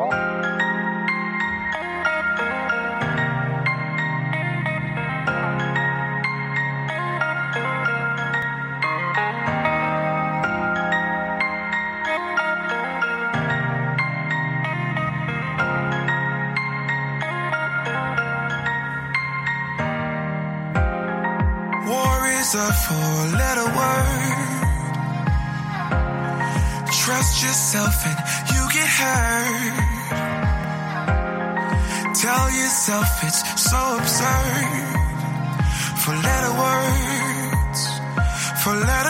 War is a four Trust yourself and you get hurt. Tell yourself it's so absurd. For letter words, for letter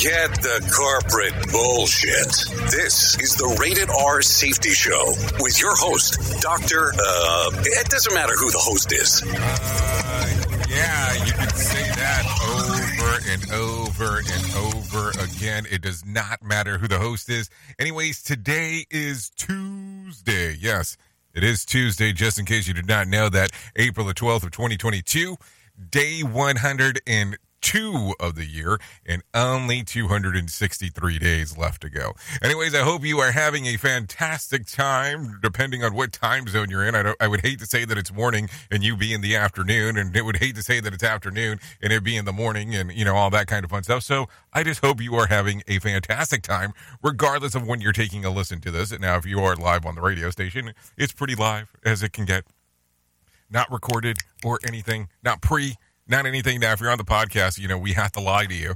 Forget the corporate bullshit. This is the Rated R Safety Show with your host, Dr. Uh, it doesn't matter who the host is. Uh, yeah, you can say that over and over and over again. It does not matter who the host is. Anyways, today is Tuesday. Yes, it is Tuesday, just in case you did not know that. April the 12th of 2022, day 102 of the year, and only 263 days left to go. Anyways, I hope you are having a fantastic time, depending on what time zone you're in. I, don't, I would hate to say that it's morning and you be in the afternoon, and it would hate to say that it's afternoon and it be in the morning, and you know all that kind of fun stuff. So I just hope you are having a fantastic time, regardless of when you're taking a listen to this. And Now, if you are live on the radio station, it's pretty live as it can get, not recorded or anything, not pre, not anything. Now, if you're on the podcast, you know we have to lie to you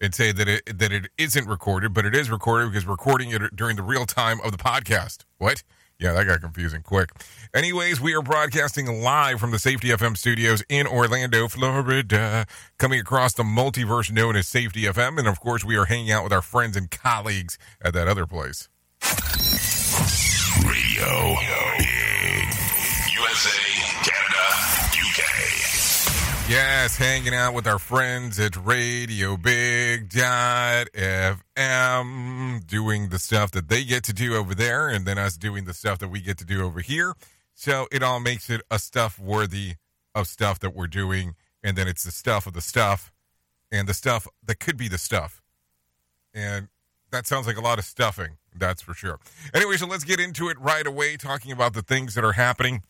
and say that it that it isn't recorded, but it is recorded because we're recording it during the real time of the podcast. What? Yeah, that got confusing quick. Anyways, we are broadcasting live from the Safety FM studios in Orlando, Florida, coming across the multiverse known as Safety FM. And of course, we are hanging out with our friends and colleagues at that other place. Radio. Yes, hanging out with our friends at Radio Big Dot FM, doing the stuff that they get to do over there, and then us doing the stuff that we get to do over here. So it all makes it a stuff worthy of stuff that we're doing, and then it's the stuff of the stuff, and the stuff that could be the stuff. And that sounds like a lot of stuffing, that's for sure. Anyway, so let's get into it right away, talking about the things that are happening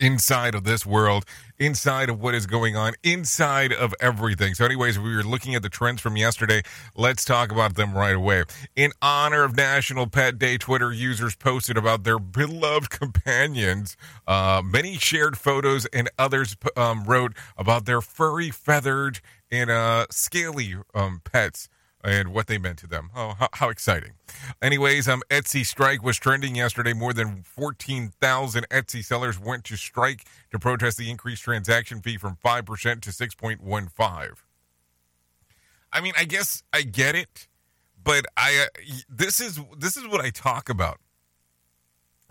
inside of this world, inside of what is going on, inside of everything. So, anyways, we were looking at the trends from yesterday. Let's talk about them right away. In honor of National Pet Day, Twitter users posted about their beloved companions. Uh, many shared photos, and others um, wrote about their furry, feathered, and uh, scaly um, pets and what they meant to them. Oh, how, how exciting. Anyways, um, Etsy strike was trending yesterday. More than 14,000 Etsy sellers went to strike to protest the increased transaction fee from 5% to 6.15. I mean, I guess I get it, but I uh, this is this is what I talk about.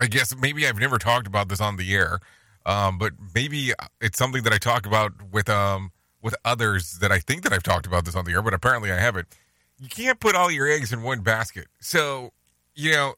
I guess maybe I've never talked about this on the air, um, but maybe it's something that I talk about with um with others that I think that I've talked about this on the air, but apparently I haven't. You can't put all your eggs in one basket. So, you know,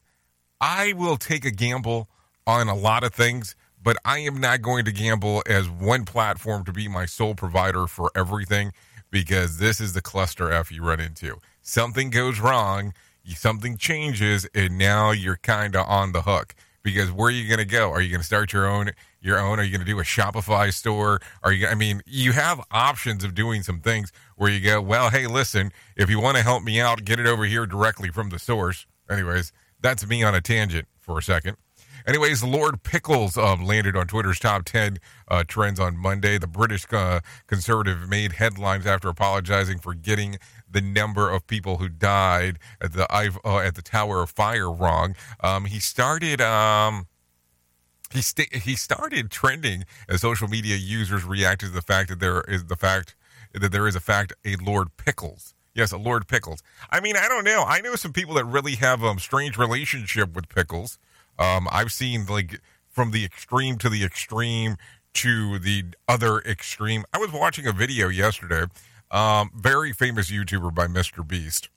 I will take a gamble on a lot of things, but I am not going to gamble as one platform to be my sole provider for everything because this is the cluster F you run into. Something goes wrong, something changes, and now you're kind of on the hook. Because where are you going to go? Are you going to start your own? Your own? Are you going to do a Shopify store? Are you? I mean, you have options of doing some things where you go. Well, hey, listen, if you want to help me out, get it over here directly from the source. Anyways, that's me on a tangent for a second. Anyways, Lord Pickles um, landed on Twitter's top 10 uh, trends on Monday. The British uh, conservative made headlines after apologizing for getting the number of people who died at the uh, at the Tower of Fire wrong. Um, he started. Um, he he started trending as social media users reacted to the fact that there is the fact that there is a fact a Lord Pickles. Yes, a Lord Pickles. I mean, I don't know. I know some people that really have a um, strange relationship with pickles. Um, I've seen like from the extreme to the extreme to the other extreme. I was watching a video yesterday, um, very famous YouTuber by Mr. Beast.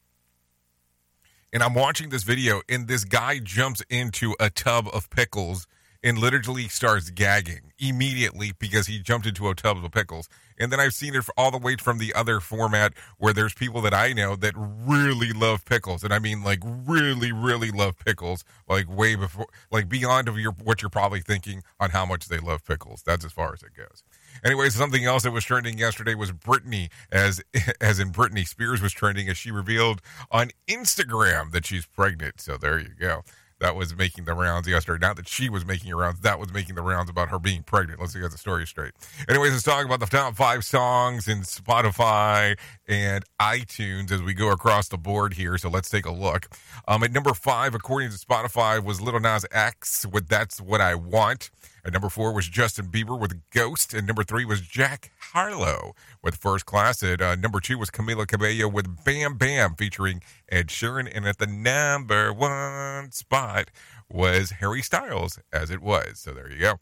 And I'm watching this video, and this guy jumps into a tub of pickles and literally starts gagging immediately because he jumped into a tub of pickles. And then I've seen it all the way from the other format where there's people that I know that really love pickles, and I mean like really, really love pickles, like way before, like beyond of your what you're probably thinking on how much they love pickles. That's as far as it goes. Anyways, something else that was trending yesterday was Britney, as as in Britney Spears was trending as she revealed on Instagram that she's pregnant. So there you go that was making the rounds yesterday. Not that she was making the rounds, that was making the rounds about her being pregnant. Let's get the story straight. Anyways, let's talk about the top five songs in Spotify and iTunes as we go across the board here. So let's take a look. Um, at number five, according to Spotify, was Lil Nas X with That's What I Want. At number four was Justin Bieber with Ghost. And number three was Jack Harlow with First Class. At uh, number two was Camila Cabello with Bam Bam featuring Ed Sheeran. And at the number one spot was Harry Styles, as it was. So there you go.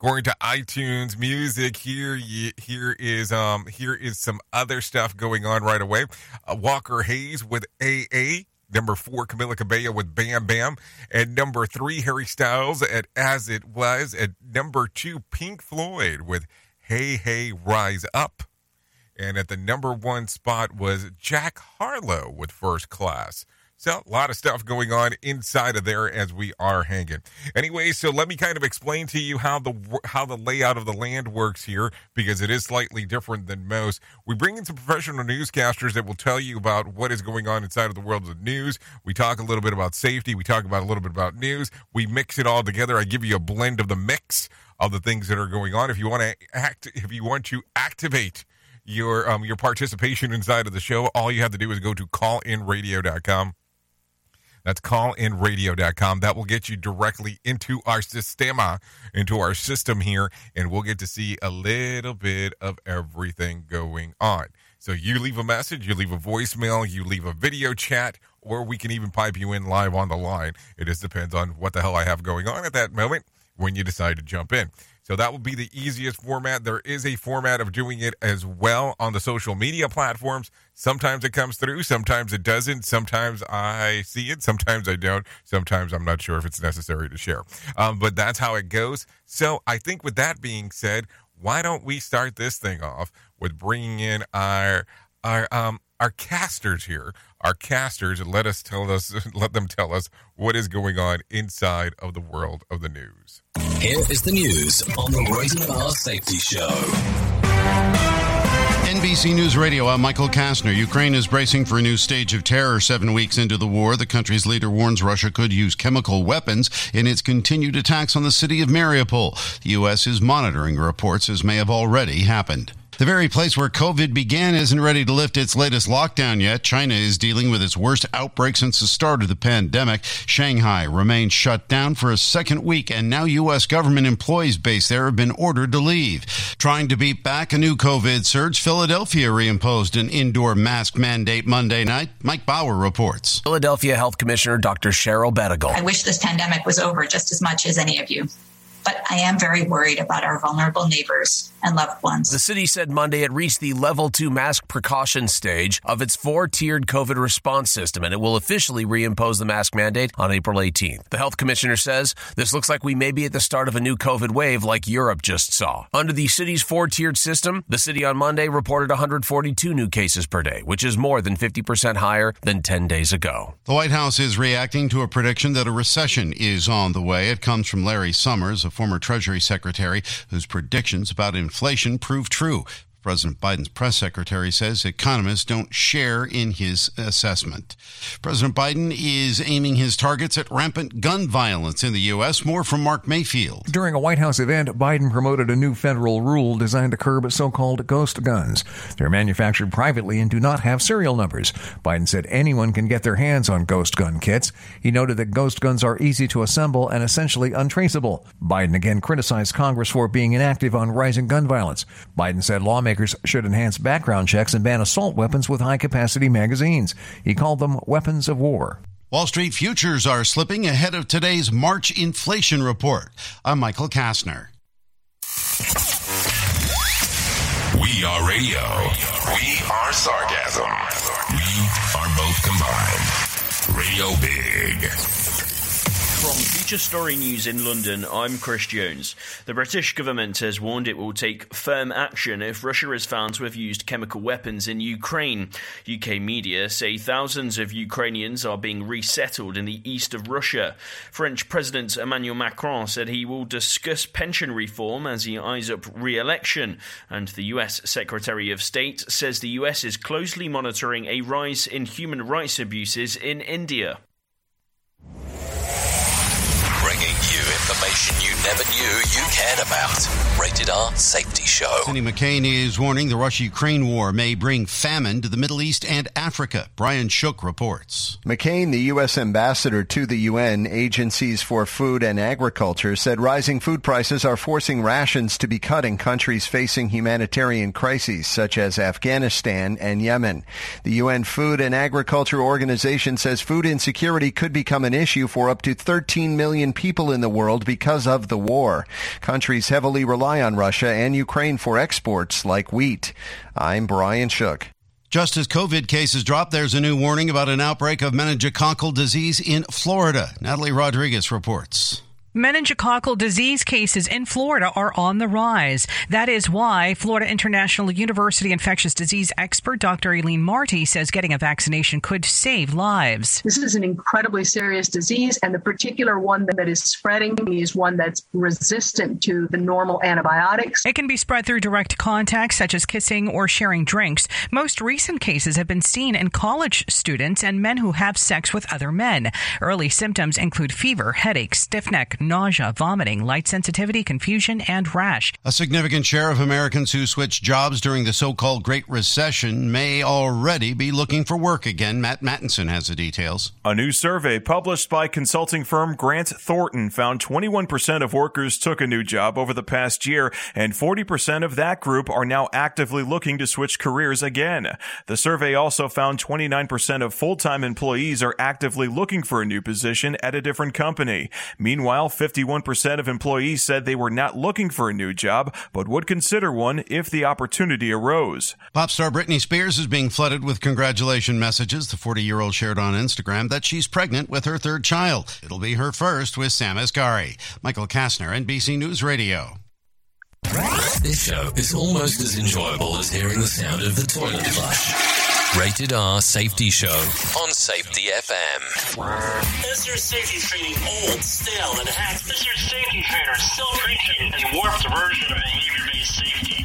Going to iTunes Music, here here is um here is some other stuff going on right away. Uh, Walker Hayes with AA Number four, Camila Cabello with Bam Bam. At number three, Harry Styles at As It Was. At number two, Pink Floyd with Hey Hey Rise Up. And at the number one spot was Jack Harlow with First Class. So a lot of stuff going on inside of there as we are hanging. Anyway, so let me kind of explain to you how the how the layout of the land works here because it is slightly different than most. We bring in some professional newscasters that will tell you about what is going on inside of the world of news. We talk a little bit about safety. We talk about a little bit about news. We mix it all together. I give you a blend of the mix of the things that are going on. If you want to act, if you want to activate your um, your participation inside of the show, all you have to do is go to callinradio.com that's callinradio.com. That will get you directly into our systema, uh, into our system here, and we'll get to see a little bit of everything going on. So you leave a message, you leave a voicemail, you leave a video chat, or we can even pipe you in live on the line. It just depends on what the hell I have going on at that moment when you decide to jump in. So that will be the easiest format. There is a format of doing it as well on the social media platforms. Sometimes it comes through, sometimes it doesn't. Sometimes I see it, sometimes I don't. Sometimes I'm not sure if it's necessary to share. Um, but that's how it goes. So I think with that being said, why don't we start this thing off with bringing in our our um our casters here, our casters, let us tell us, let them tell us what is going on inside of the world of the news. Here is the news on the Rated R Safety Show. NBC News Radio, I'm Michael Kastner. Ukraine is bracing for a new stage of terror seven weeks into the war. The country's leader warns Russia could use chemical weapons in its continued attacks on the city of Mariupol. The U.S. is monitoring reports as may have already happened. The very place where COVID began isn't ready to lift its latest lockdown yet. China is dealing with its worst outbreak since the start of the pandemic. Shanghai remains shut down for a second week, and now U.S. government employees based there have been ordered to leave. Trying to beat back a new COVID surge, Philadelphia reimposed an indoor mask mandate Monday night. Mike Bauer reports. Philadelphia Health Commissioner Dr. Cheryl Bettigole. I wish this pandemic was over just as much as any of you. But I am very worried about our vulnerable neighbors and loved ones. The city said Monday it reached the level two mask precaution stage of its four tiered COVID response system, and it will officially reimpose the mask mandate on April 18th. The health commissioner says this looks like we may be at the start of a new COVID wave like Europe just saw. Under the city's four tiered system, the city on Monday reported 142 new cases per day, which is more than 50% higher than 10 days ago. The White House is reacting to a prediction that a recession is on the way. It comes from Larry Summers, a former Treasury Secretary whose predictions about inflation proved true. President Biden's press secretary says economists don't share in his assessment. President Biden is aiming his targets at rampant gun violence in the U.S. More from Mark Mayfield. During a White House event, Biden promoted a new federal rule designed to curb so called ghost guns. They're manufactured privately and do not have serial numbers. Biden said anyone can get their hands on ghost gun kits. He noted that ghost guns are easy to assemble and essentially untraceable. Biden again criticized Congress for being inactive on rising gun violence. Biden said lawmakers lawmakers should enhance background checks and ban assault weapons with high capacity magazines. He called them weapons of war. Wall Street futures are slipping ahead of today's March inflation report. I'm Michael Kastner. We are radio. We are sarcasm. We are both combined. Radio Big. From Feature Story News in London, I'm Chris Jones. The British government has warned it will take firm action if Russia is found to have used chemical weapons in Ukraine. UK media say thousands of Ukrainians are being resettled in the east of Russia. French President Emmanuel Macron said he will discuss pension reform as he eyes up re election. And the US Secretary of State says the US is closely monitoring a rise in human rights abuses in India. Information you never knew you cared about. Rated R Safety Show. Cindy McCain is warning the Russia Ukraine war may bring famine to the Middle East and Africa. Brian Shook reports. McCain, the U.S. ambassador to the UN agencies for food and agriculture, said rising food prices are forcing rations to be cut in countries facing humanitarian crises such as Afghanistan and Yemen. The UN Food and Agriculture Organization says food insecurity could become an issue for up to 13 million people in the world because of the war. Countries heavily rely on Russia and Ukraine for exports like wheat. I'm Brian Shook. Just as COVID cases drop, there's a new warning about an outbreak of meningococcal disease in Florida. Natalie Rodriguez reports. Meningococcal disease cases in Florida are on the rise. That is why Florida International University infectious disease expert Dr. Eileen Marty says getting a vaccination could save lives. This is an incredibly serious disease, and the particular one that is spreading is one that's resistant to the normal antibiotics. It can be spread through direct contact, such as kissing or sharing drinks. Most recent cases have been seen in college students and men who have sex with other men. Early symptoms include fever, headache, stiff neck, nausea, vomiting, light sensitivity, confusion, and rash. A significant share of Americans who switched jobs during the so called Great Recession may already be looking for work again. Matt Mattinson has the details. A new survey published by consulting firm Grant Thornton found 21% of workers took a new job over the past year, and 40% of that group are now actively looking to switch careers again. The survey also found 29% of full time employees are actively looking for a new position at a different company. Meanwhile, 51% of employees said they were not looking for a new job, but would consider one if the opportunity arose. Pop star Britney Spears is being flooded with congratulation messages. The 40 year old shared on Instagram that she's pregnant with her third child. It'll be her first with Sam Asghari. Michael Kastner, NBC News Radio. This show is almost as enjoyable as hearing the sound of the toilet flush. Rated R Safety Show on Safety FM. Is your safety training old, stale, and hacked? Is your safety trainer still preaching a warped version of behavior-based safety?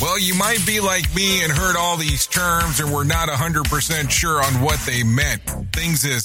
Well, you might be like me and heard all these terms and we're not 100% sure on what they meant. Things as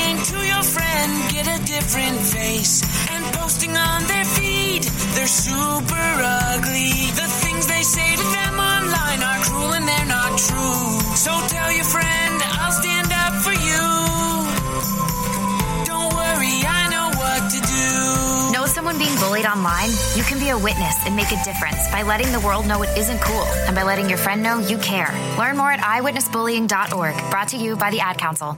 friend, get a different face. And posting on their feed, they're super ugly. The things they say to them online are cruel and they're not true. So tell your friend, I'll stand up for you. Don't worry, I know what to do. Know someone being bullied online? You can be a witness and make a difference by letting the world know it isn't cool and by letting your friend know you care. Learn more at eyewitnessbullying.org. Brought to you by the Ad Council.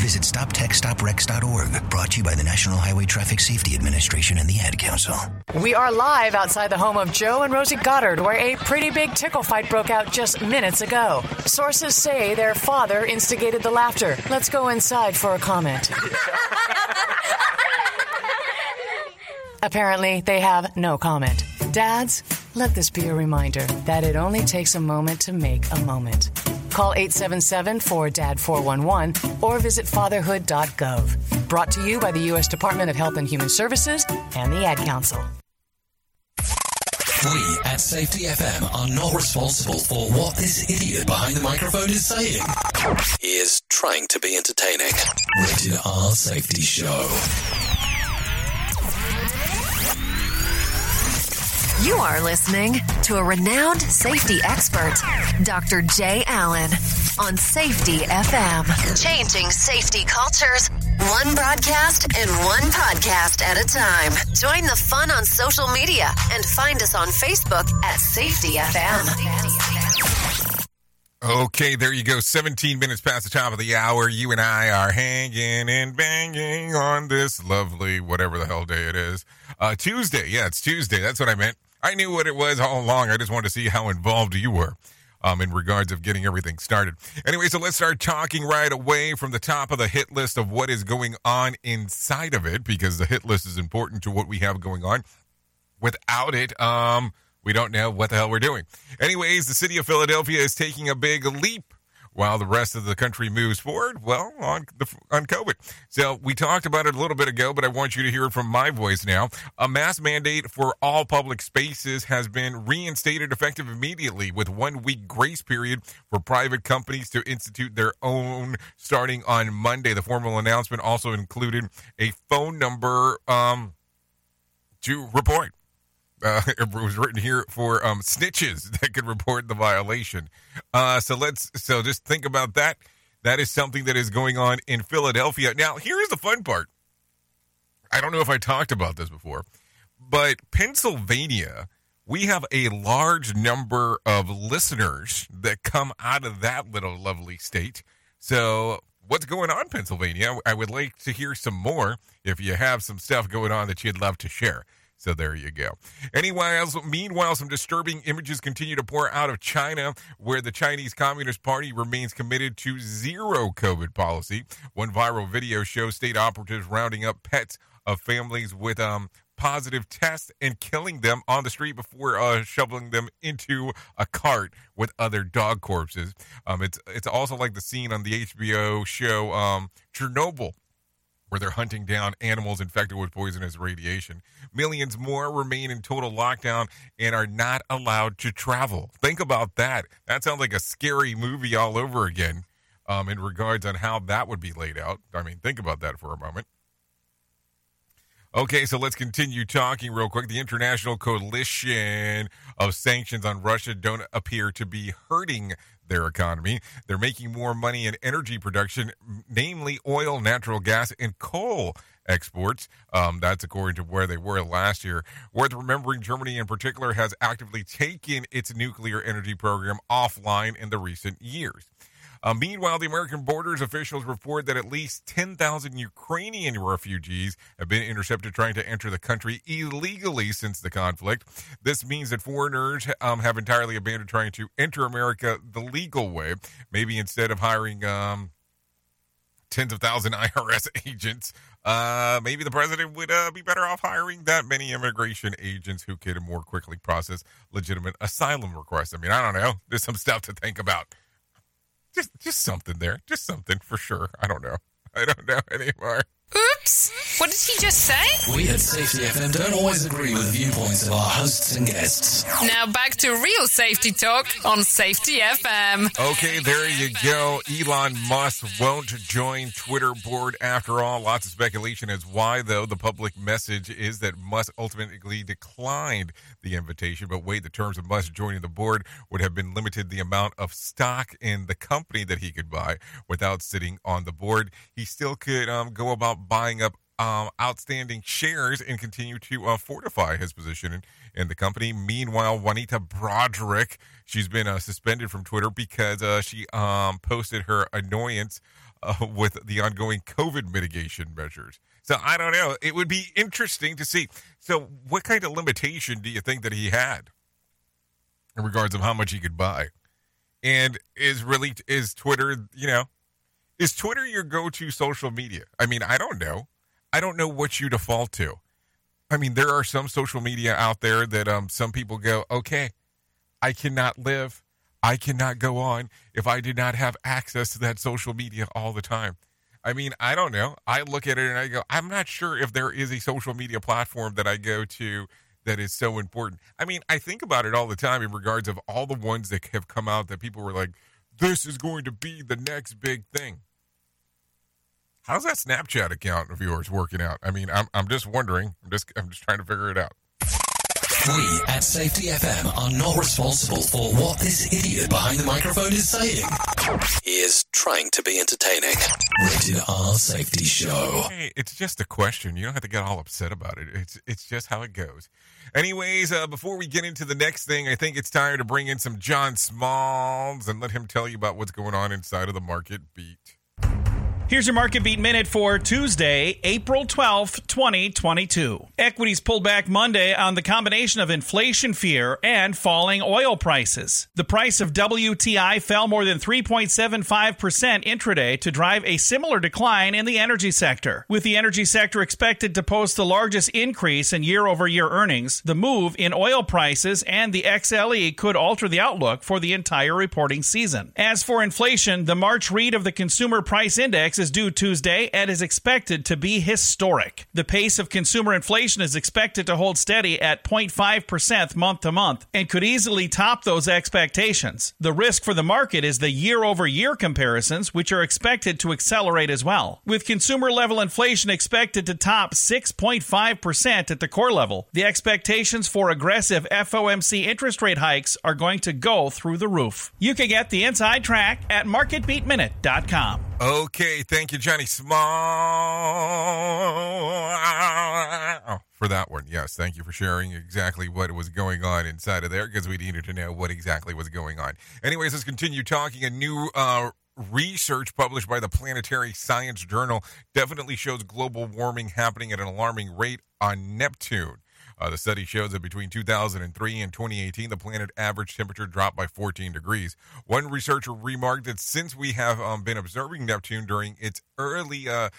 Visit StopTextsStopWrecks.org. Brought to you by the National Highway Traffic Safety Administration and the Ad Council. We are live outside the home of Joe and Rosie Goddard, where a pretty big tickle fight broke out just minutes ago. Sources say their father instigated the laughter. Let's go inside for a comment. Apparently, they have no comment. Dads, let this be a reminder that it only takes a moment to make a moment. Call 877 4DAD 411 or visit fatherhood.gov. Brought to you by the U.S. Department of Health and Human Services and the Ad Council. We at Safety FM are not responsible for what this idiot behind the microphone is saying. He is trying to be entertaining. Rated R Safety Show. You are listening to a renowned safety expert, Dr. Jay Allen, on Safety FM. Changing safety cultures, one broadcast and one podcast at a time. Join the fun on social media and find us on Facebook at Safety FM. Okay, there you go. 17 minutes past the top of the hour. You and I are hanging and banging on this lovely, whatever the hell day it is. Uh, Tuesday. Yeah, it's Tuesday. That's what I meant. I knew what it was all along. I just wanted to see how involved you were um, in regards of getting everything started. Anyway, so let's start talking right away from the top of the hit list of what is going on inside of it, because the hit list is important to what we have going on. Without it, um, we don't know what the hell we're doing. Anyways, the city of Philadelphia is taking a big leap while the rest of the country moves forward, well, on the on COVID. So we talked about it a little bit ago, but I want you to hear it from my voice now. A mask mandate for all public spaces has been reinstated effective immediately with one week grace period for private companies to institute their own starting on Monday. The formal announcement also included a phone number um, to report uh, it was written here for um, snitches that could report the violation. Uh, so let's so just think about that. That is something that is going on in Philadelphia. Now, here's the fun part. I don't know if I talked about this before, but Pennsylvania, we have a large number of listeners that come out of that little lovely state. So, what's going on, Pennsylvania? I would like to hear some more if you have some stuff going on that you'd love to share. So there you go. Anyways, meanwhile, some disturbing images continue to pour out of China, where the Chinese Communist Party remains committed to zero COVID policy. One viral video shows state operatives rounding up pets of families with um, positive tests and killing them on the street before uh, shoveling them into a cart with other dog corpses. Um, it's it's also like the scene on the HBO show um, Chernobyl where they're hunting down animals infected with poisonous radiation. Millions more remain in total lockdown and are not allowed to travel. Think about that. That sounds like a scary movie all over again um, in regards on how that would be laid out. I mean, think about that for a moment. Okay, so let's continue talking real quick. The international coalition of sanctions on Russia don't appear to be hurting their economy. They're making more money in energy production, namely oil, natural gas, and coal exports. Um, that's according to where they were last year. Worth remembering, Germany in particular has actively taken its nuclear energy program offline in the recent years. Uh, meanwhile, the American borders officials report that at least 10,000 Ukrainian refugees have been intercepted trying to enter the country illegally since the conflict. This means that foreigners um, have entirely abandoned trying to enter America the legal way. Maybe instead of hiring um, tens of thousand IRS agents, uh, maybe the president would uh, be better off hiring that many immigration agents who could more quickly process legitimate asylum requests. I mean, I don't know. There's some stuff to think about just just something there. Just something for sure. I don't know. I don't know anymore. Oops! What did he just say? We at Safety FM don't always agree with the viewpoints of our hosts and guests. Now back to real safety talk on Safety FM. Okay, there you go. Elon Musk won't join Twitter board after all. Lots of speculation as why, though. The public message is that Musk ultimately declined the invitation. But wait, the terms of Musk joining the board would have been limited the amount of stock in the company that he could buy without sitting on the board. He still could um, go about buying up um, outstanding shares and continue to uh, fortify his position in, in, the company. Meanwhile, Juanita Broaddrick, she's been uh, suspended from Twitter because uh, she um, posted her annoyance uh, with the ongoing COVID mitigation measures. So I don't know. It would be interesting to see. So, what kind of limitation do you think that he had in regards of how much he could buy? And is really is Twitter, you know, is Twitter your go-to social media? I mean, I don't know. I don't know what you default to. I mean, there are some social media out there that um, some people go, okay, I cannot live, I cannot go on if I did not have access to that social media all the time. I mean, I don't know. I look at it and I go, I'm not sure if there is a social media platform that I go to that is so important. I mean, I think about it all the time in regards of all the ones that have come out that people were like, this is going to be the next big thing. How's that Snapchat account of yours working out? I mean, I'm I'm just wondering. I'm just I'm just trying to figure it out. We at Safety FM are not responsible for what this idiot behind the microphone is saying. He is trying to be entertaining. Rated R Safety Show. Hey, it's just a question. You don't have to get all upset about it. It's it's just how it goes. Anyways, uh, before we get into the next thing, I think it's time to bring in some John Smalls and let him tell you about what's going on inside of the market beat. Here's your market beat minute for Tuesday, April 12th, 2022. Equities pulled back Monday on the combination of inflation fear and falling oil prices. The price of WTI fell more than 3.75% intraday to drive a similar decline in the energy sector. With the energy sector expected to post the largest increase in year over year earnings, the move in oil prices and the XLE could alter the outlook for the entire reporting season. As for inflation, the March read of the Consumer Price Index is due Tuesday and is expected to be historic. The pace of consumer inflation is expected to hold steady at 0.5% month to month and could easily top those expectations. The risk for the market is the year over year comparisons, which are expected to accelerate as well. With consumer level inflation expected to top 6.5% at the core level, the expectations for aggressive FOMC interest rate hikes are going to go through the roof. You can get the inside track at marketbeatminute.com. Okay, thank you, Johnny Small, for that one. Yes, thank you for sharing exactly what was going on inside of there because we needed to know what exactly was going on. Anyways, let's continue talking. A new uh, research published by the Planetary Science Journal definitely shows global warming happening at an alarming rate on Neptune. Uh, the study shows that between 2003 and 2018, the planet average temperature dropped by 14 degrees. One researcher remarked that since we have um, been observing Neptune during its early uh,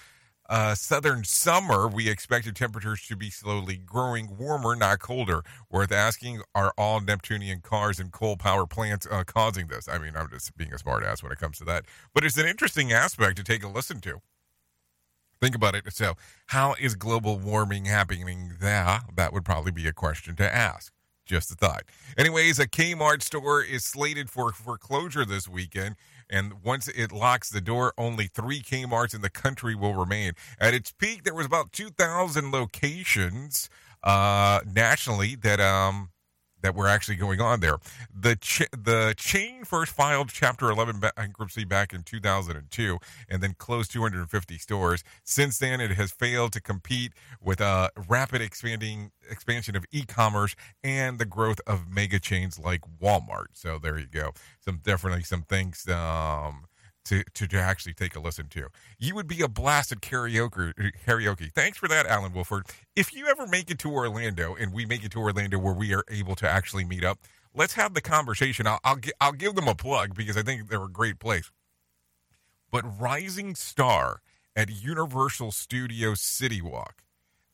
uh, southern summer, we expected temperatures to be slowly growing warmer, not colder. Worth asking, are all Neptunian cars and coal power plants uh, causing this? I mean, I'm just being a smartass when it comes to that. But it's an interesting aspect to take a listen to. Think about it. So, how is global warming happening there? That would probably be a question to ask. Just a thought. Anyways, a Kmart store is slated for foreclosure this weekend. And once it locks the door, only three Kmarts in the country will remain. At its peak, there was about 2,000 locations uh, nationally that um, that were actually going on there. The ch- the chain first filed Chapter 11 bankruptcy back in 2002 and then closed 250 stores. Since then, it has failed to compete with a rapid expanding expansion of e-commerce and the growth of mega chains like Walmart. So there you go. Some definitely some things um, to, to, actually take a listen to. You would be a blasted karaoke. Karaoke. Thanks for that, Alan Wolford. If you ever make it to Orlando, and we make it to Orlando where we are able to actually meet up, let's have the conversation. I'll I'll, I'll give them a plug because I think they're a great place. But Rising Star at Universal Studios City Walk.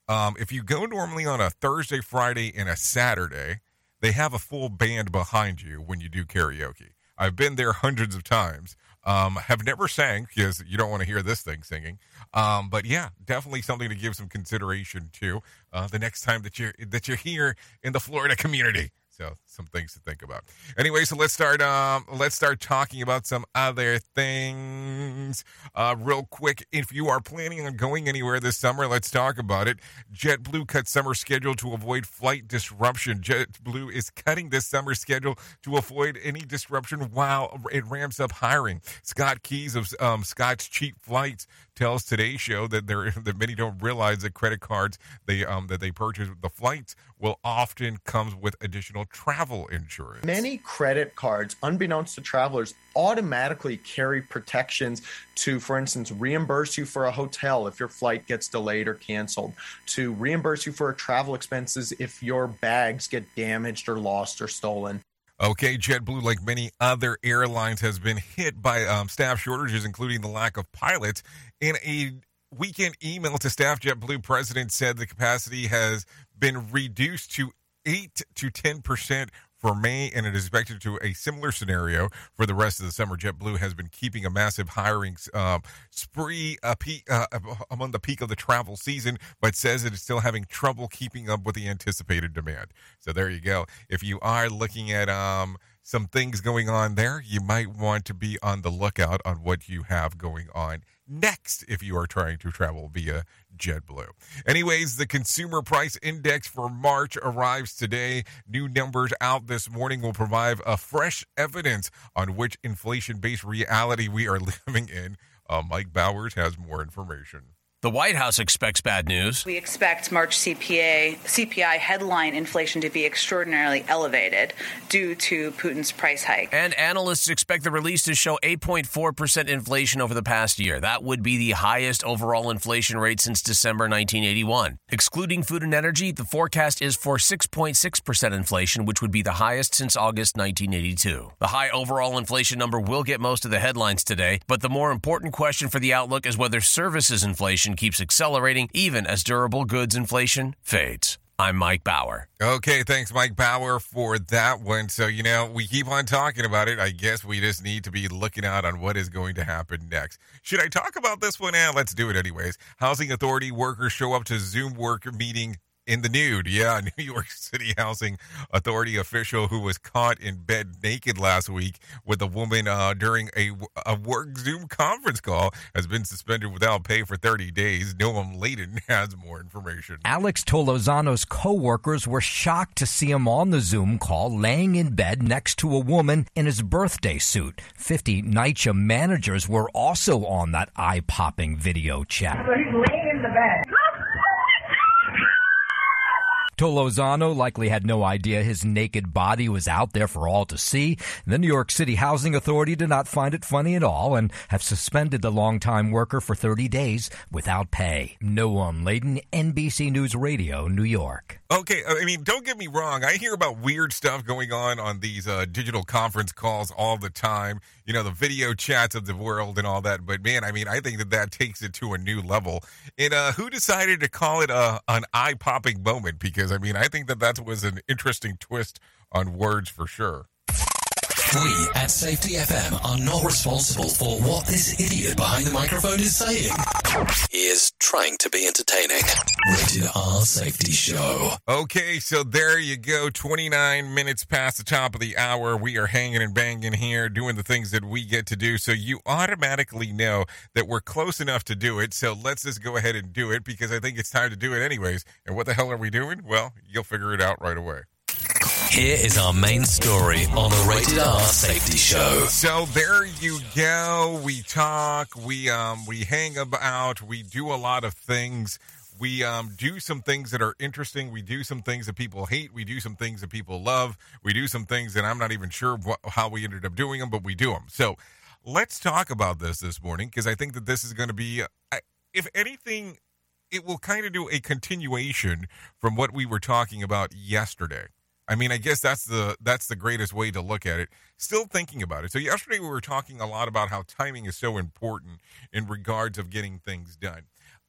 Um, if you go normally on a Thursday, Friday, and a Saturday, they have a full band behind you when you do karaoke. I've been there hundreds of times. Um, have never sang because you don't want to hear this thing singing. Um, but yeah, definitely something to give some consideration to uh, the next time that you're that you're here in the Florida community. So some things to think about. Anyway, so let's start. Um, let's start talking about some other things uh, real quick. If you are planning on going anywhere this summer, let's talk about it. JetBlue cut summer schedule to avoid flight disruption. JetBlue is cutting this summer schedule to avoid any disruption while it ramps up hiring. Scott Keyes of um, Scott's Cheap Flights tells Today's Show that there that many don't realize that credit cards they um, that they purchase the flights will often comes with additional travel insurance. Many credit cards, unbeknownst to travelers, automatically carry protections to, for instance, reimburse you for a hotel if your flight gets delayed or canceled, to reimburse you for travel expenses if your bags get damaged or lost or stolen. Okay, JetBlue, like many other airlines, has been hit by um, staff shortages, including the lack of pilots. In a weekend email to staff, JetBlue president said the capacity has been reduced to 8 to 10 percent for May, and it is expected to a similar scenario for the rest of the summer. JetBlue has been keeping a massive hiring um, spree uh, uh, among the peak of the travel season, but says it is still having trouble keeping up with the anticipated demand. So there you go. If you are looking at um, some things going on there, you might want to be on the lookout on what you have going on next if you are trying to travel via JetBlue. Anyways, the consumer price index for March arrives today. New numbers out this morning will provide a fresh evidence on which inflation based reality we are living in. Uh, Mike Bowers has more information. The White House expects bad news. We expect March CPA CPI headline inflation to be extraordinarily elevated due to Putin's price hike. And analysts expect the release to show 8.4% inflation over the past year. That would be the highest overall inflation rate since December 1981. Excluding food and energy, the forecast is for 6.6% inflation, which would be the highest since August 1982. The high overall inflation number will get most of the headlines today, but the more important question for the outlook is whether services inflation keeps accelerating even as durable goods inflation fades. I'm Mike Bauer. Okay, thanks, Mike Bauer, for that one. So, you know, we keep on talking about it. I guess we just need to be looking out on what is going to happen next. Should I talk about this one? Yeah, let's do it anyways. Housing Authority workers show up to Zoom work meeting in the nude. Yeah, New York City Housing Authority official who was caught in bed naked last week with a woman uh, during a, a work Zoom conference call has been suspended without pay for 30 days. Noam Laden has more information. Alex Tolozano's co-workers were shocked to see him on the Zoom call laying in bed next to a woman in his birthday suit. 50 NYCHA managers were also on that eye-popping video chat. So he's laying in the bed. Tolosano likely had no idea his naked body was out there for all to see. The New York City Housing Authority did not find it funny at all and have suspended the longtime worker for 30 days without pay. Noam Laden, NBC News Radio, New York. Okay, I mean, don't get me wrong. I hear about weird stuff going on on these uh, digital conference calls all the time. You know, the video chats of the world and all that. But man, I mean, I think that that takes it to a new level. And uh, who decided to call it a, an eye popping moment? Because I mean, I think that that was an interesting twist on words for sure. We at Safety FM are not responsible for what this idiot behind the microphone is saying. He is trying to be entertaining. Rated R Safety Show. Okay, so there you go. 29 minutes past the top of the hour. We are hanging and banging here, doing the things that we get to do. So you automatically know that we're close enough to do it. So let's just go ahead and do it because I think it's time to do it anyways. And what the hell are we doing? Well, you'll figure it out right away. Here is our main story on the Rated R Safety Show. So there you go. We talk, we um we hang about, we do a lot of things. We um, do some things that are interesting. We do some things that people hate. We do some things that people love. We do some things that I'm not even sure what, how we ended up doing them, but we do them. So let's talk about this this morning because I think that this is going to be, if anything, it will kind of do a continuation from what we were talking about yesterday. I mean, I guess that's the that's the greatest way to look at it. Still thinking about it. So yesterday we were talking a lot about how timing is so important in regards of getting things done.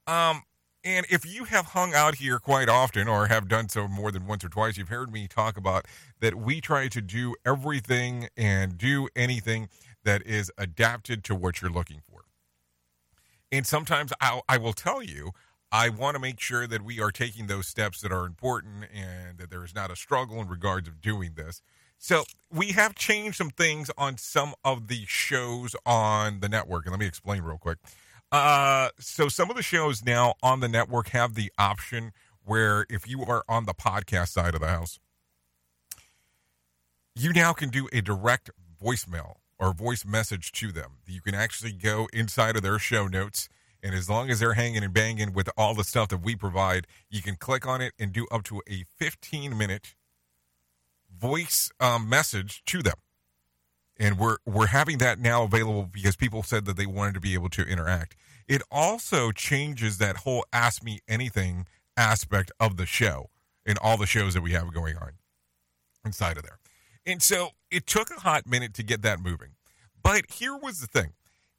Um, and if you have hung out here quite often or have done so more than once or twice, you've heard me talk about that we try to do everything and do anything that is adapted to what you're looking for. And sometimes I'll, I will tell you, I want to make sure that we are taking those steps that are important and that there is not a struggle in regards of doing this. So we have changed some things on some of the shows on the network, and let me explain real quick. Uh, so some of the shows now on the network have the option where if you are on the podcast side of the house, you now can do a direct voicemail or voice message to them. You can actually go inside of their show notes, and as long as they're hanging and banging with all the stuff that we provide, you can click on it and do up to a 15 minute voice um, message to them. And we're we're having that now available because people said that they wanted to be able to interact. It also changes that whole ask me anything aspect of the show and all the shows that we have going on inside of there. And so it took a hot minute to get that moving. But here was the thing.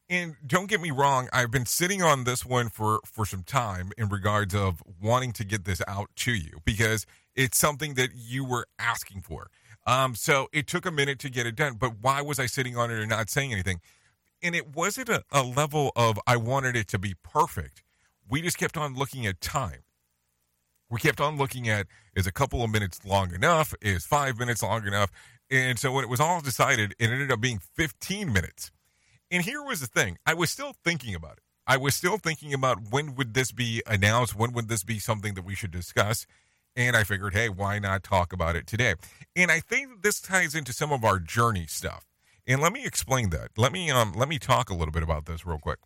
And don't get me wrong, I've been sitting on this one for for some time in regards of wanting to get this out to you because it's something that you were asking for. Um, so it took a minute to get it done. But why was I sitting on it and not saying anything? And it wasn't a, a level of I wanted it to be perfect. We just kept on looking at time. We kept on looking at is a couple of minutes long enough? Is five minutes long enough? And so when it was all decided, it ended up being 15 minutes. And here was the thing I was still thinking about it. I was still thinking about when would this be announced? When would this be something that we should discuss? And I figured, hey, why not talk about it today? And I think this ties into some of our journey stuff. And let me explain that. Let me um let me talk a little bit about this real quick.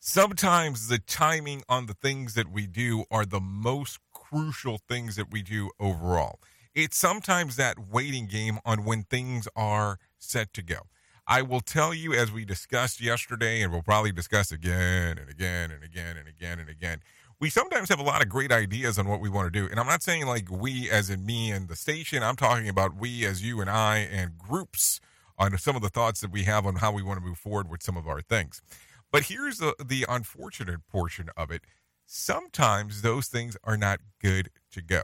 Sometimes the timing on the things that we do are the most crucial things that we do overall. It's sometimes that waiting game on when things are set to go. I will tell you, as we discussed yesterday, and we'll probably discuss again and again and again and again and again, we sometimes have a lot of great ideas on what we want to do. And I'm not saying like we, as in me and the station, I'm talking about we, as you and I, and groups on some of the thoughts that we have on how we want to move forward with some of our things. But here's the, the unfortunate portion of it sometimes those things are not good to go.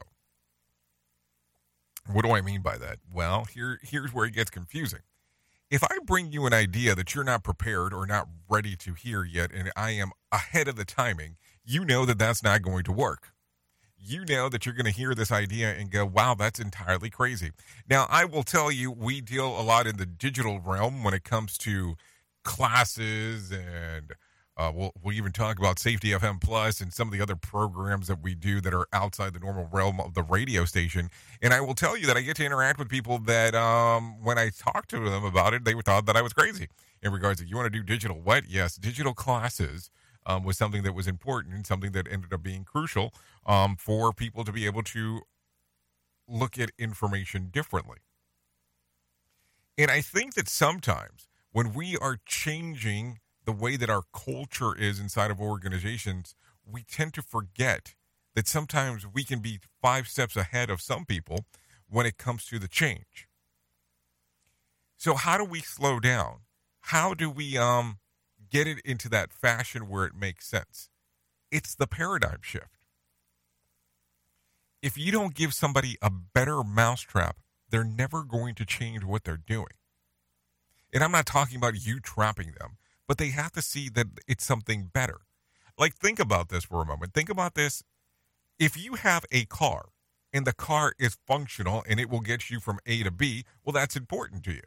What do I mean by that? Well, here here's where it gets confusing. If I bring you an idea that you're not prepared or not ready to hear yet, and I am ahead of the timing, you know that that's not going to work. You know that you're going to hear this idea and go, wow, that's entirely crazy. Now, I will tell you, we deal a lot in the digital realm when it comes to classes and uh, we'll, we'll even talk about Safety FM Plus and some of the other programs that we do that are outside the normal realm of the radio station. And I will tell you that I get to interact with people that, um, when I talk to them about it, they thought that I was crazy in regards to you want to do digital what? Yes, digital classes. um, was something that was important and something that ended up being crucial um, for people to be able to look at information differently. And I think that sometimes when we are changing the way that our culture is inside of organizations, we tend to forget that sometimes we can be five steps ahead of some people when it comes to the change. So how do we slow down? How do we um get it into that fashion where it makes sense? It's the paradigm shift. If you don't give somebody a better mousetrap, they're never going to change what they're doing. And I'm not talking about you trapping them, but they have to see that it's something better. Like, think about this for a moment. Think about this. If you have a car and the car is functional and it will get you from A to B, well, that's important to you.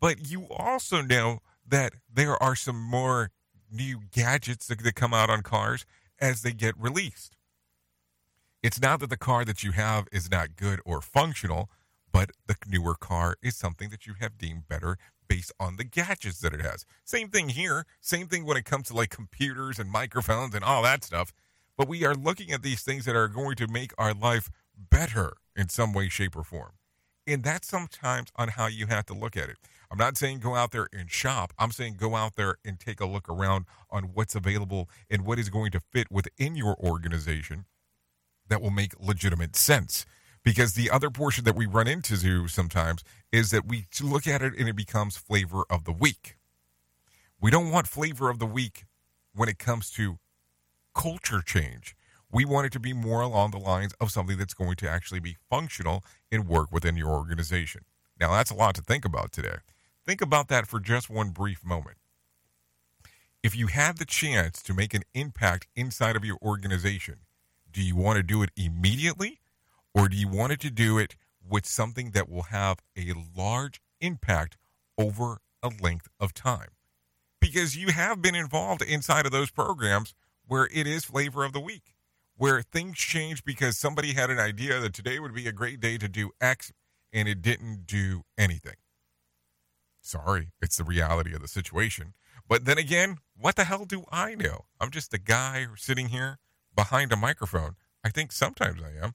But you also know that there are some more new gadgets that, that come out on cars as they get released. It's not that the car that you have is not good or functional, but the newer car is something that you have deemed better based on the gadgets that it has. Same thing here. Same thing when it comes to like computers and microphones and all that stuff. But we are looking at these things that are going to make our life better in some way, shape, or form. And that's sometimes on how you have to look at it. I'm not saying go out there and shop. I'm saying go out there and take a look around on what's available and what is going to fit within your organization that will make legitimate sense. Because the other portion that we run into sometimes is that we look at it and it becomes flavor of the week. We don't want flavor of the week when it comes to culture change. We want it to be more along the lines of something that's going to actually be functional and work within your organization. Now, that's a lot to think about today. Think about that for just one brief moment. If you had the chance to make an impact inside of your organization, do you want to do it immediately or do you want it to do it with something that will have a large impact over a length of time? Because you have been involved inside of those programs where it is flavor of the week, where things change because somebody had an idea that today would be a great day to do X and it didn't do anything. Sorry, it's the reality of the situation. But then again, what the hell do I know? I'm just a guy sitting here behind a microphone. I think sometimes I am.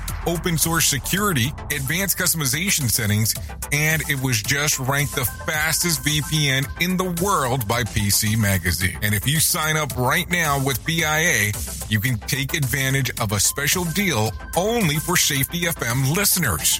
open source security, advanced customization settings, and it was just ranked the fastest VPN in the world by PC Magazine. And if you sign up right now with PIA, you can take advantage of a special deal only for Safety FM listeners.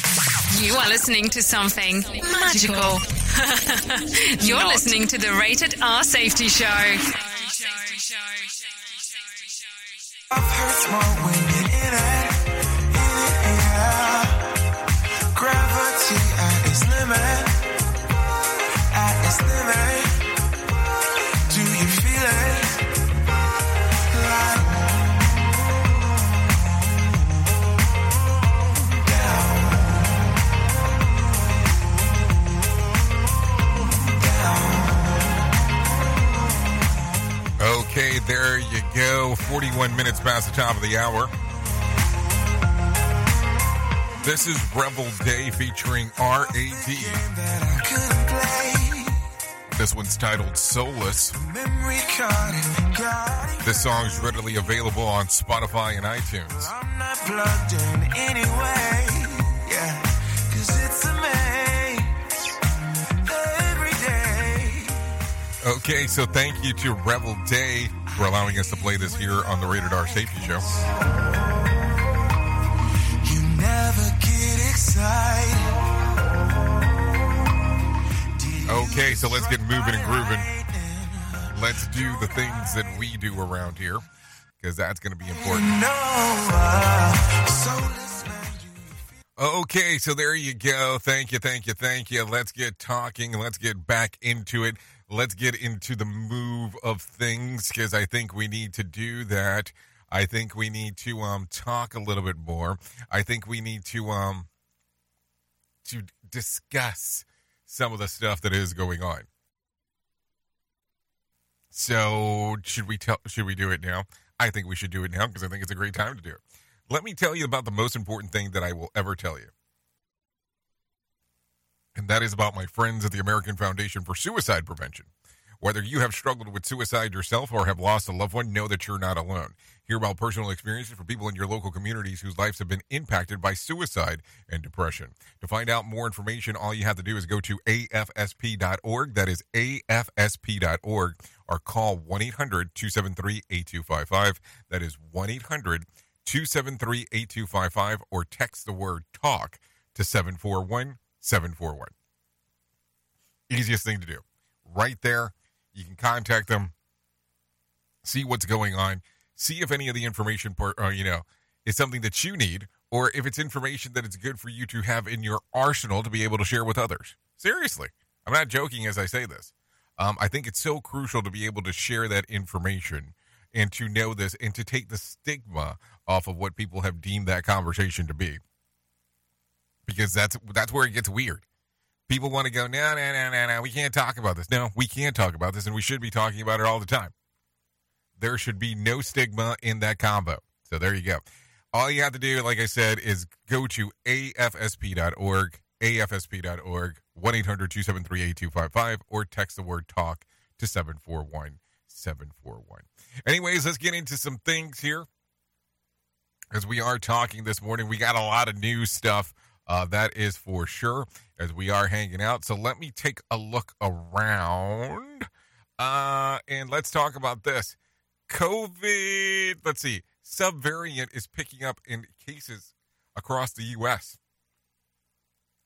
You are listening to something magical. You're Not. listening to the Rated R Safety Show. hurts more when you're in it. In it, yeah. Gravity at its limit. At its limit. 41 minutes past the top of the hour. This is Rebel Day featuring RAD. This one's titled Soulless. memory card and got it. This song is readily available on Spotify and iTunes. I'm not plugged in anyway. Yeah, cause it's a maze every day. Okay, so thank you to Rebel Day for allowing us to play this here on the Rated R Safety Show. You never get excited. Okay, so let's get moving and grooving. Let's do the things that we do around here because that's going to be important. No, Okay, so there you go. Thank you, thank you, thank you. Let's get talking. Let's get back into it. Let's get into the move of things because I think we need to do that. I think we need to um talk a little bit more. I think we need to um to discuss some of the stuff that is going on. So, should we tell should we do it now? I think we should do it now because I think it's a great time to do it. Let me tell you about the most important thing that I will ever tell you. And that is about my friends at the American Foundation for Suicide Prevention. Whether you have struggled with suicide yourself or have lost a loved one, know that you're not alone. Hear about personal experiences from people in your local communities whose lives have been impacted by suicide and depression. To find out more information, all you have to do is go to afsp.org. That is afsp.org or call 1 800 273 8255. That is 1 800 273 8255 or text the word talk to 741 741. Easiest thing to do. Right there, you can contact them, see what's going on, see if any of the information, part, uh, you know, is something that you need, or if it's information that it's good for you to have in your arsenal to be able to share with others. Seriously, I'm not joking as I say this. Um, I think it's so crucial to be able to share that information and to know this and to take the stigma off of what people have deemed that conversation to be because that's that's where it gets weird People want to go, no, no, no, no, no, we can't talk about this. No, we can't talk about this, and we should be talking about it all the time. There should be no stigma in that combo. So there you go. All you have to do, like I said, is go to afsp.org, afsp.org, 1 800 273 8255, or text the word talk to 741 741. Anyways, let's get into some things here. As we are talking this morning, we got a lot of new stuff. Uh, that is for sure, as we are hanging out. So let me take a look around uh, and let's talk about this. COVID, let's see, subvariant is picking up in cases across the U.S.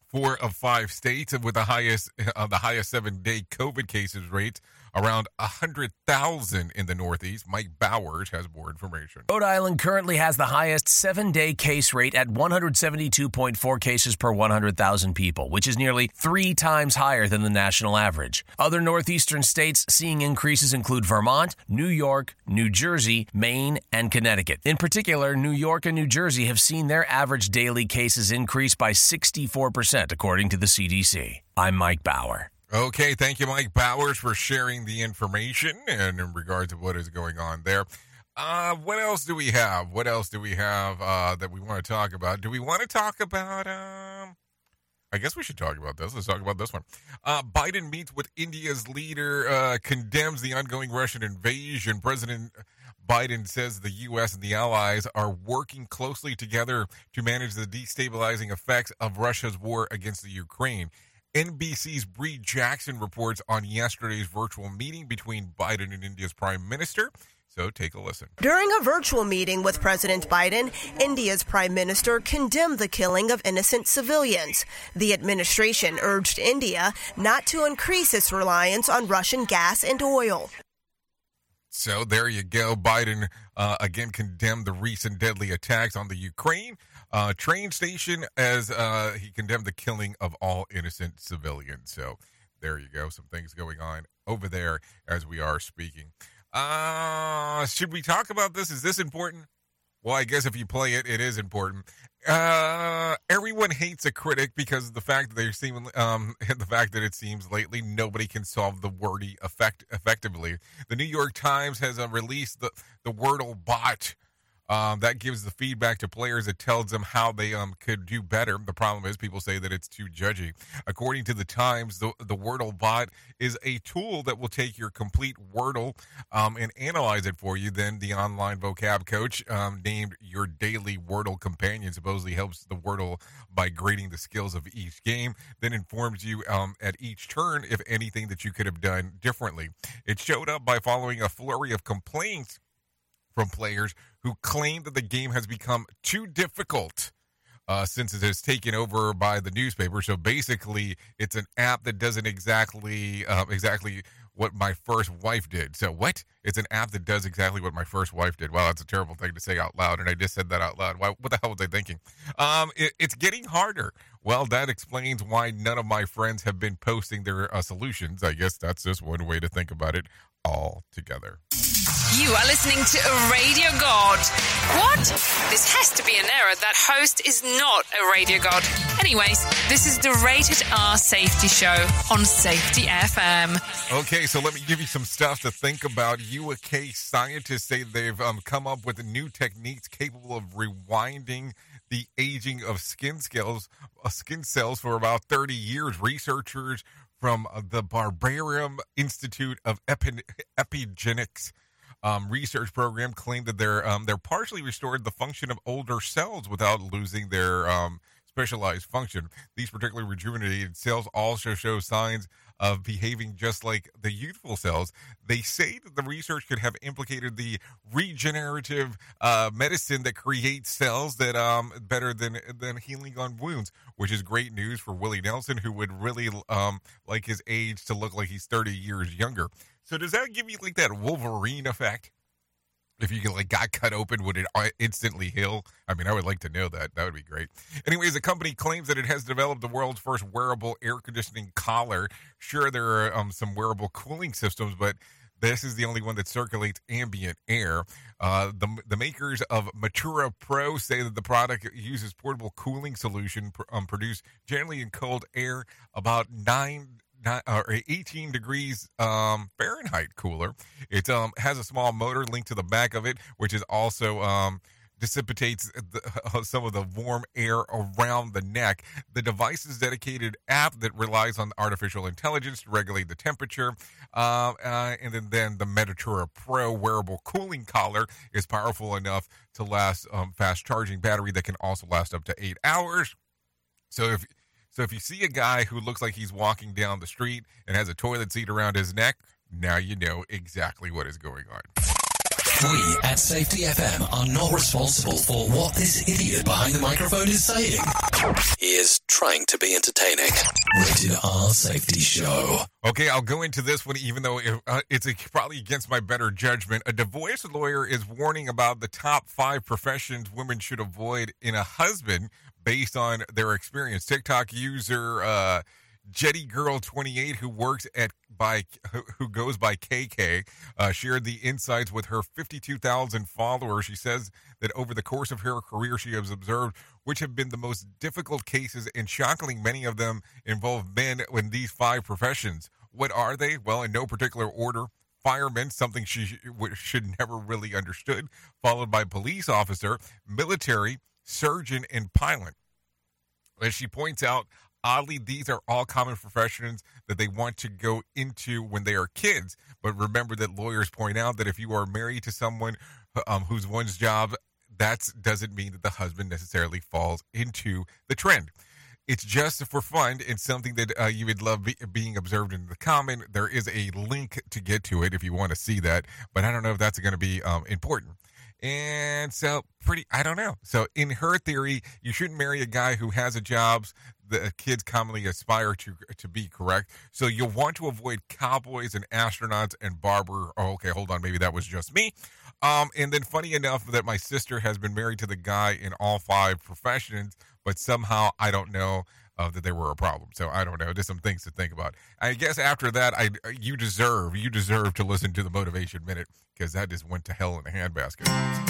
Four of five states with the highest, uh, the highest seven-day COVID cases rate around 100,000 in the Northeast. Mike Bowers has more information. Rhode Island currently has the highest seven day case rate at 172.4 cases per 100,000 people, which is nearly three times higher than the national average. Other northeastern states seeing increases include Vermont, New York, New Jersey, Maine, and Connecticut. In particular, New York and New Jersey have seen their average daily cases increase by 64%, according to the CDC. I'm Mike Bauer. Okay, thank you, Mike Bowers, for sharing the information and in regards to what is going on there. Uh, what else do we have? What else do we have uh, that we want to talk about? Do we want to talk about? Um, I guess we should talk about this. Let's talk about this one. Uh, Biden meets with India's leader, uh, condemns the ongoing Russian invasion. President Biden says the U.S. and the allies are working closely together to manage the destabilizing effects of Russia's war against the Ukraine. NBC's Bree Jackson reports on yesterday's virtual meeting between Biden and India's prime minister. So take a listen. During a virtual meeting with President Biden, India's prime minister condemned the killing of innocent civilians. The administration urged India not to increase its reliance on Russian gas and oil. So there you go. Biden uh, again condemned the recent deadly attacks on the Ukraine uh, train station as uh, he condemned the killing of all innocent civilians. So there you go. Some things going on over there as we are speaking. Uh, should we talk about this? Is this important? Well, I guess if you play it, it is important. Uh, everyone hates a critic because of the fact that they seem, um, the fact that it seems lately nobody can solve the wordy effect effectively. The New York Times has uh, released the the Wordle bot um, that gives the feedback to players. It tells them how they um, could do better. The problem is people say that it's too judgy. According to the Times, the, the Wordle bot is a tool that will take your complete Wordle um, and analyze it for you. Then the online vocab coach, um, named your daily Wordle companion, supposedly helps the Wordle by grading the skills of each game. Then informs you um, at each turn if anything that you could have done differently. It showed up by following a flurry of complaints from players who claim that the game has become too difficult uh, since it is taken over by the newspaper. So basically, it's an app that doesn't exactly uh, exactly what my first wife did. So what? It's an app that does exactly what my first wife did. Wow, that's a terrible thing to say out loud, and I just said that out loud. Why, what the hell was I thinking? Um, it, it's getting harder. Well, that explains why none of my friends have been posting their uh, solutions. I guess that's just one way to think about it all together. You are listening to a radio god. What? This has to be an error. That host is not a radio god. Anyways, this is the Rated R Safety Show on Safety FM. Okay, so let me give you some stuff to think about. UK scientists say they've um, come up with new techniques capable of rewinding the aging of skin cells, uh, skin cells for about 30 years. Researchers from uh, the Babraham Institute of Epi- Epigenetics um, research program claimed that they're um, they're partially restored the function of older cells without losing their um, specialized function. These particularly rejuvenated cells also show signs of behaving just like the youthful cells. They say that the research could have implicated the regenerative uh, medicine that creates cells that um better than than healing on wounds, which is great news for Willie Nelson, who would really um like his age to look like he's 30 years younger. So does that give you like that Wolverine effect? If you like got cut open, would it uh, instantly heal? I mean, I would like to know that. That would be great. Anyways, the company claims that it has developed the world's first wearable air conditioning collar. Sure, there are um, some wearable cooling systems, but This is the only one that circulates ambient air. Uh, the, the makers of Matura Pro say that the product uses portable cooling solution pr- um, produced generally in cold air, about nine 18 degrees um, Fahrenheit cooler. It um, has a small motor linked to the back of it, which is also um, dissipates the, some of the warm air around the neck. The device's dedicated app that relies on artificial intelligence to regulate the temperature. Uh, uh, and then, then the Metatura Pro wearable cooling collar is powerful enough to last um, fast charging battery that can also last up to eight hours. So if so if you see a guy who looks like he's walking down the street and has a toilet seat around his neck, now you know exactly what is going on. We at Safety FM are not responsible for what this idiot behind the microphone is saying. He is trying to be entertaining. Rated R Safety Show. Okay, I'll go into this one, even though it, uh, it's uh probably against my better judgment. A divorce lawyer is warning about the top five professions women should avoid in a husband based on their experience. TikTok user uh, Jetty Girl 28, who works at by who goes by KK, uh, shared the insights with her 52,000 followers. She says that over the course of her career, she has observed which have been the most difficult cases, and shockingly, many of them involve men in these five professions. What are they? Well, in no particular order. Firemen, something she should never really understood, followed by police officer, military, surgeon, and pilot. As she points out, oddly, these are all common professions that they want to go into when they are kids. But remember that lawyers point out that if you are married to someone um, whose one's job, that doesn't mean that the husband necessarily falls into the trend. It's just for fun and something that uh, you would love be- being observed in the comment. There is a link to get to it if you want to see that, but I don't know if that's going to be um, important. And so, pretty, I don't know. So, in her theory, you shouldn't marry a guy who has a job the kids commonly aspire to to be. Correct. So you'll want to avoid cowboys and astronauts and barber. Oh, okay, hold on. Maybe that was just me. Um, and then funny enough that my sister has been married to the guy in all five professions, but somehow I don't know uh, that they were a problem. So I don't know. Just some things to think about. I guess after that, I you deserve you deserve to listen to the motivation minute because that just went to hell in a handbasket.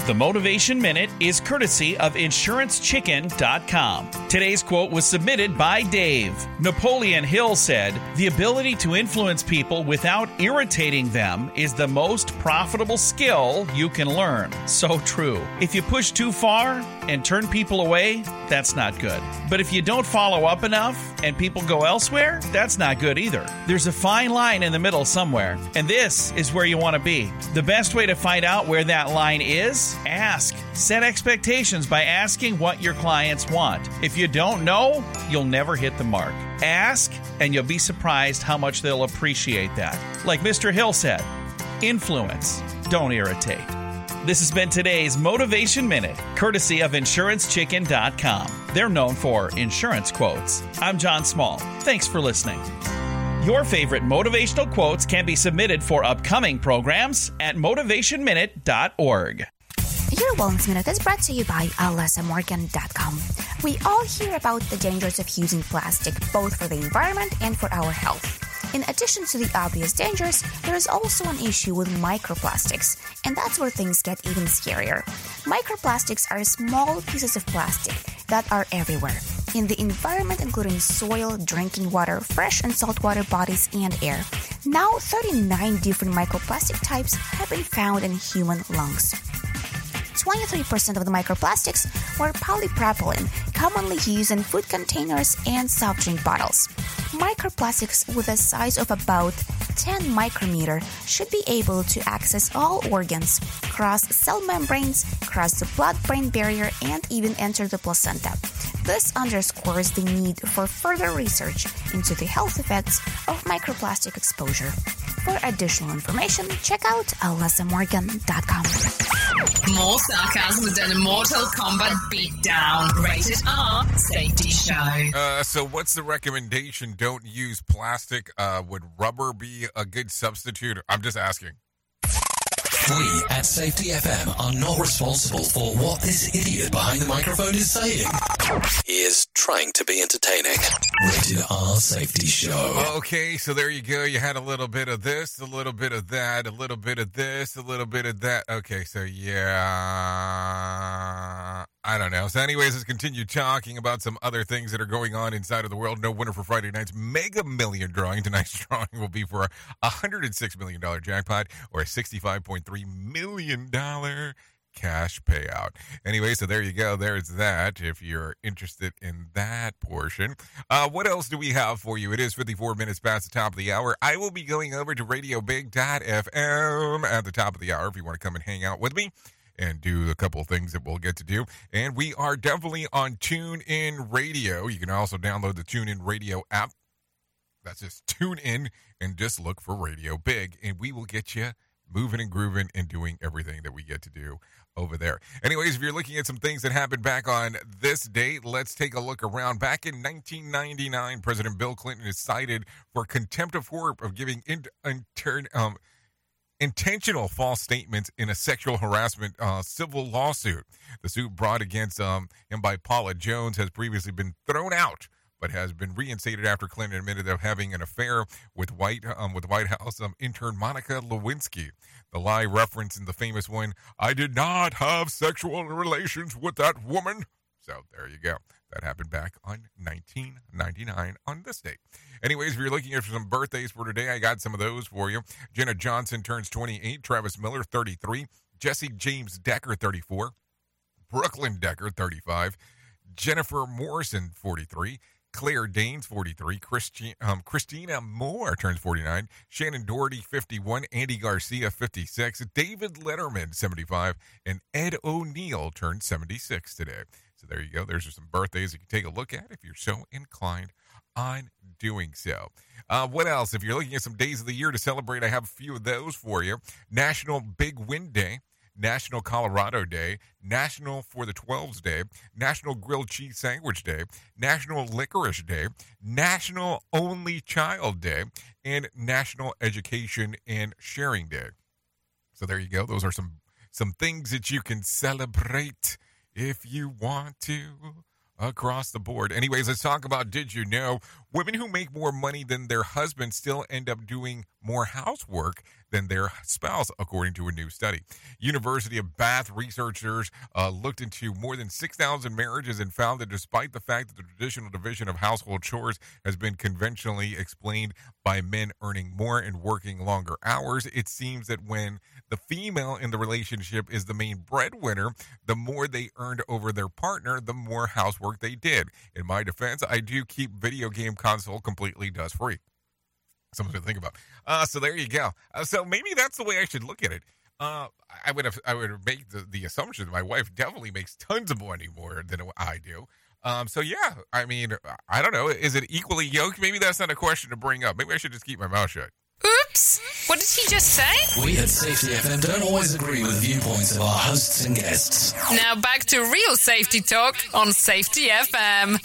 The Motivation Minute is courtesy of InsuranceChicken.com. Today's quote was submitted by Dave. Napoleon Hill said, The ability to influence people without irritating them is the most profitable skill you can learn. So true. If you push too far and turn people away, that's not good. But if you don't follow up enough and people go elsewhere, that's not good either. There's a fine line in the middle somewhere, and this is where you want to be. The best way to find out where that line is, ask. Set expectations by asking what your clients want. If you don't know, you'll never hit the mark. Ask, and you'll be surprised how much they'll appreciate that. Like Mr. Hill said, influence, don't irritate. This has been today's Motivation Minute, courtesy of InsuranceChicken.com. They're known for insurance quotes. I'm John Small. Thanks for listening. Your favorite motivational quotes can be submitted for upcoming programs at motivationminute.org. Your Wellness Minute is brought to you by AlessaMorgan.com. We all hear about the dangers of using plastic, both for the environment and for our health. In addition to the obvious dangers, there is also an issue with microplastics, and that's where things get even scarier. Microplastics are small pieces of plastic that are everywhere in the environment, including soil, drinking water, fresh and saltwater bodies, and air. Now, 39 different microplastic types have been found in human lungs. 23% of the microplastics were polypropylene, commonly used in food containers and soft drink bottles. Microplastics with a size of about 10 micrometer should be able to access all organs, cross cell membranes, cross the blood brain barrier, and even enter the placenta. This underscores the need for further research into the health effects of microplastic exposure. For additional information, check out alessamorgan.com. More sarcasm than a Mortal Kombat beatdown. Rated R. Safety Show. Uh, so, what's the recommendation? Don't use plastic. Uh, would rubber be a good substitute? I'm just asking. We at Safety FM are not responsible for what this idiot behind the microphone is saying. He is trying to be entertaining. Rated R Safety Show. Okay, so there you go. You had a little bit of this, a little bit of that, a little bit of this, a little bit of that. Okay, so yeah. I don't know. So, anyways, let's continue talking about some other things that are going on inside of the world. No winner for Friday night's Mega Million drawing. Tonight's drawing will be for a $106 million jackpot or a $65.3 million cash payout. Anyway, so there you go. There's that. If you're interested in that portion, uh, what else do we have for you? It is 54 minutes past the top of the hour. I will be going over to Radio Big.FM at the top of the hour if you want to come and hang out with me and do a couple of things that we'll get to do. And we are definitely on TuneIn Radio. You can also download the TuneIn Radio app. That's just tune in and just look for Radio Big, and we will get you moving and grooving and doing everything that we get to do over there. Anyways, if you're looking at some things that happened back on this date, let's take a look around. Back in 1999, President Bill Clinton is cited for contempt of court of giving in, intern, um, intentional false statements in a sexual harassment uh, civil lawsuit. The suit brought against um, him by Paula Jones has previously been thrown out. But has been reinstated after Clinton admitted of having an affair with White um, with White House um, intern Monica Lewinsky. The lie referenced in the famous one, "I did not have sexual relations with that woman." So there you go. That happened back on 1999 on this date. Anyways, if you're looking for some birthdays for today, I got some of those for you. Jenna Johnson turns 28, Travis Miller 33, Jessie James Decker 34, Brooklyn Decker 35, Jennifer Morrison 43, Claire Danes 43, Christi- um, Christina Moore turns 49, Shannen Doherty 51, Andy Garcia 56, David Letterman 75, and Ed O'Neill turned 76 today. So there you go. There's some birthdays you can take a look at if you're so inclined on doing so. Uh, what else? If you're looking at some days of the year to celebrate, I have a few of those for you. National Big Wind Day. National Colorado Day, National for the Twelves Day, National Grilled Cheese Sandwich Day, National Licorice Day, National Only Child Day, and National Education and Sharing Day. So there you go. Those are some some things that you can celebrate if you want to across the board. Anyways, let's talk about did you know women who make more money than their husband still end up doing more housework than their spouse, according to a new study. University of Bath researchers uh, looked into more than 6,000 marriages and found that despite the fact that the traditional division of household chores has been conventionally explained by men earning more and working longer hours, it seems that when the female in the relationship is the main breadwinner, the more they earned over their partner, the more housework they did. In my defense, I do keep video game console completely dust free something to think about. Uh, so there you go. Uh, so maybe that's the way I should look at it. Uh, I would have, I would make the, the assumption that my wife definitely makes tons of money more than I do. Um, so yeah, I mean, I don't know. Is it equally yoked? Maybe that's not a question to bring up. Maybe I should just keep my mouth shut. Oops! What did he just say? We at Safety FM don't always agree with viewpoints of our hosts and guests. Now back to real safety talk on Safety FM.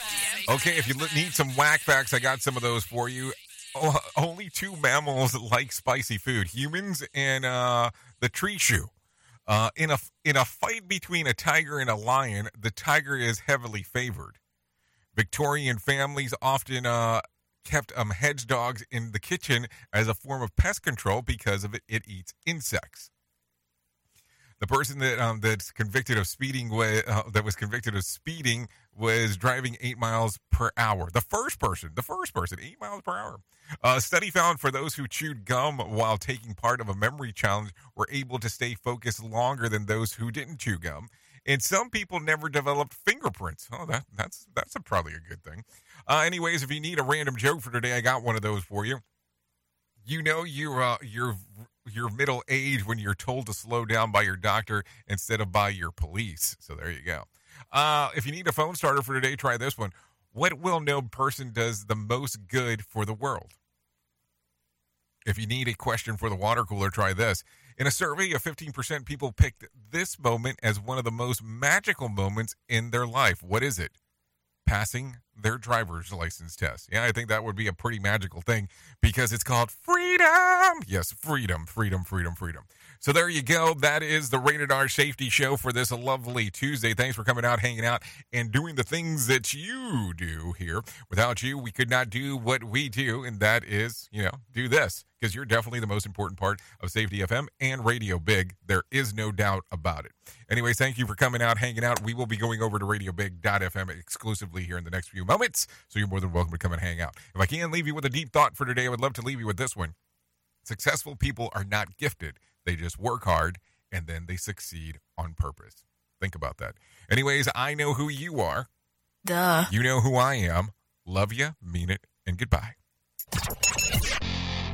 Okay, if you need some whack facts, I got some of those for you. Oh, only two mammals like spicy food: humans and uh, the tree shrew. Uh, in a in a fight between a tiger and a lion, the tiger is heavily favored. Victorian families often uh, kept um, hedge dogs in the kitchen as a form of pest control because of it, it eats insects. The person that um, that's convicted of speeding uh, that was convicted of speeding was driving eight miles per hour. The first person, the first person, eight miles per hour. A study found for those who chewed gum while taking part of a memory challenge were able to stay focused longer than those who didn't chew gum. And some people never developed fingerprints. Oh, that that's that's a, probably a good thing. Uh, anyways, if you need a random joke for today, I got one of those for you. You know you're uh, you're you're middle age when you're told to slow down by your doctor instead of by your police. So there you go. Uh, if you need a phone starter for today, try this one. What well known person does the most good for the world? If you need a question for the water cooler, try this. In a survey of 15% people picked this moment as one of the most magical moments in their life. What is it? Passing their driver's license test. Yeah, I think that would be a pretty magical thing because it's called freedom. Yes, freedom, freedom, freedom, freedom. So there you go. That is the Rated R Safety Show for this lovely Tuesday. Thanks for coming out, hanging out, and doing the things that you do here. Without you, we could not do what we do, and that is, you know, do this because you're definitely the most important part of Safety FM and Radio Big. There is no doubt about it. Anyways, thank you for coming out, hanging out. We will be going over to RadioBig.fm exclusively here in the next few moments, so you're more than welcome to come and hang out. If I can leave you with a deep thought for today, I would love to leave you with this one. Successful people are not gifted. They just work hard and then they succeed on purpose. Think about that. Anyways, I know who you are. Duh. You know who I am. Love you, mean it, and goodbye.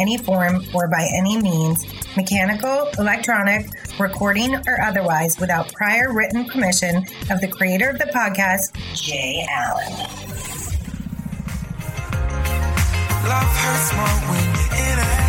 any form or by any means, mechanical, electronic, recording, or otherwise, without prior written permission of the creator of the podcast, Jay Allen. Love hurts more when you're in.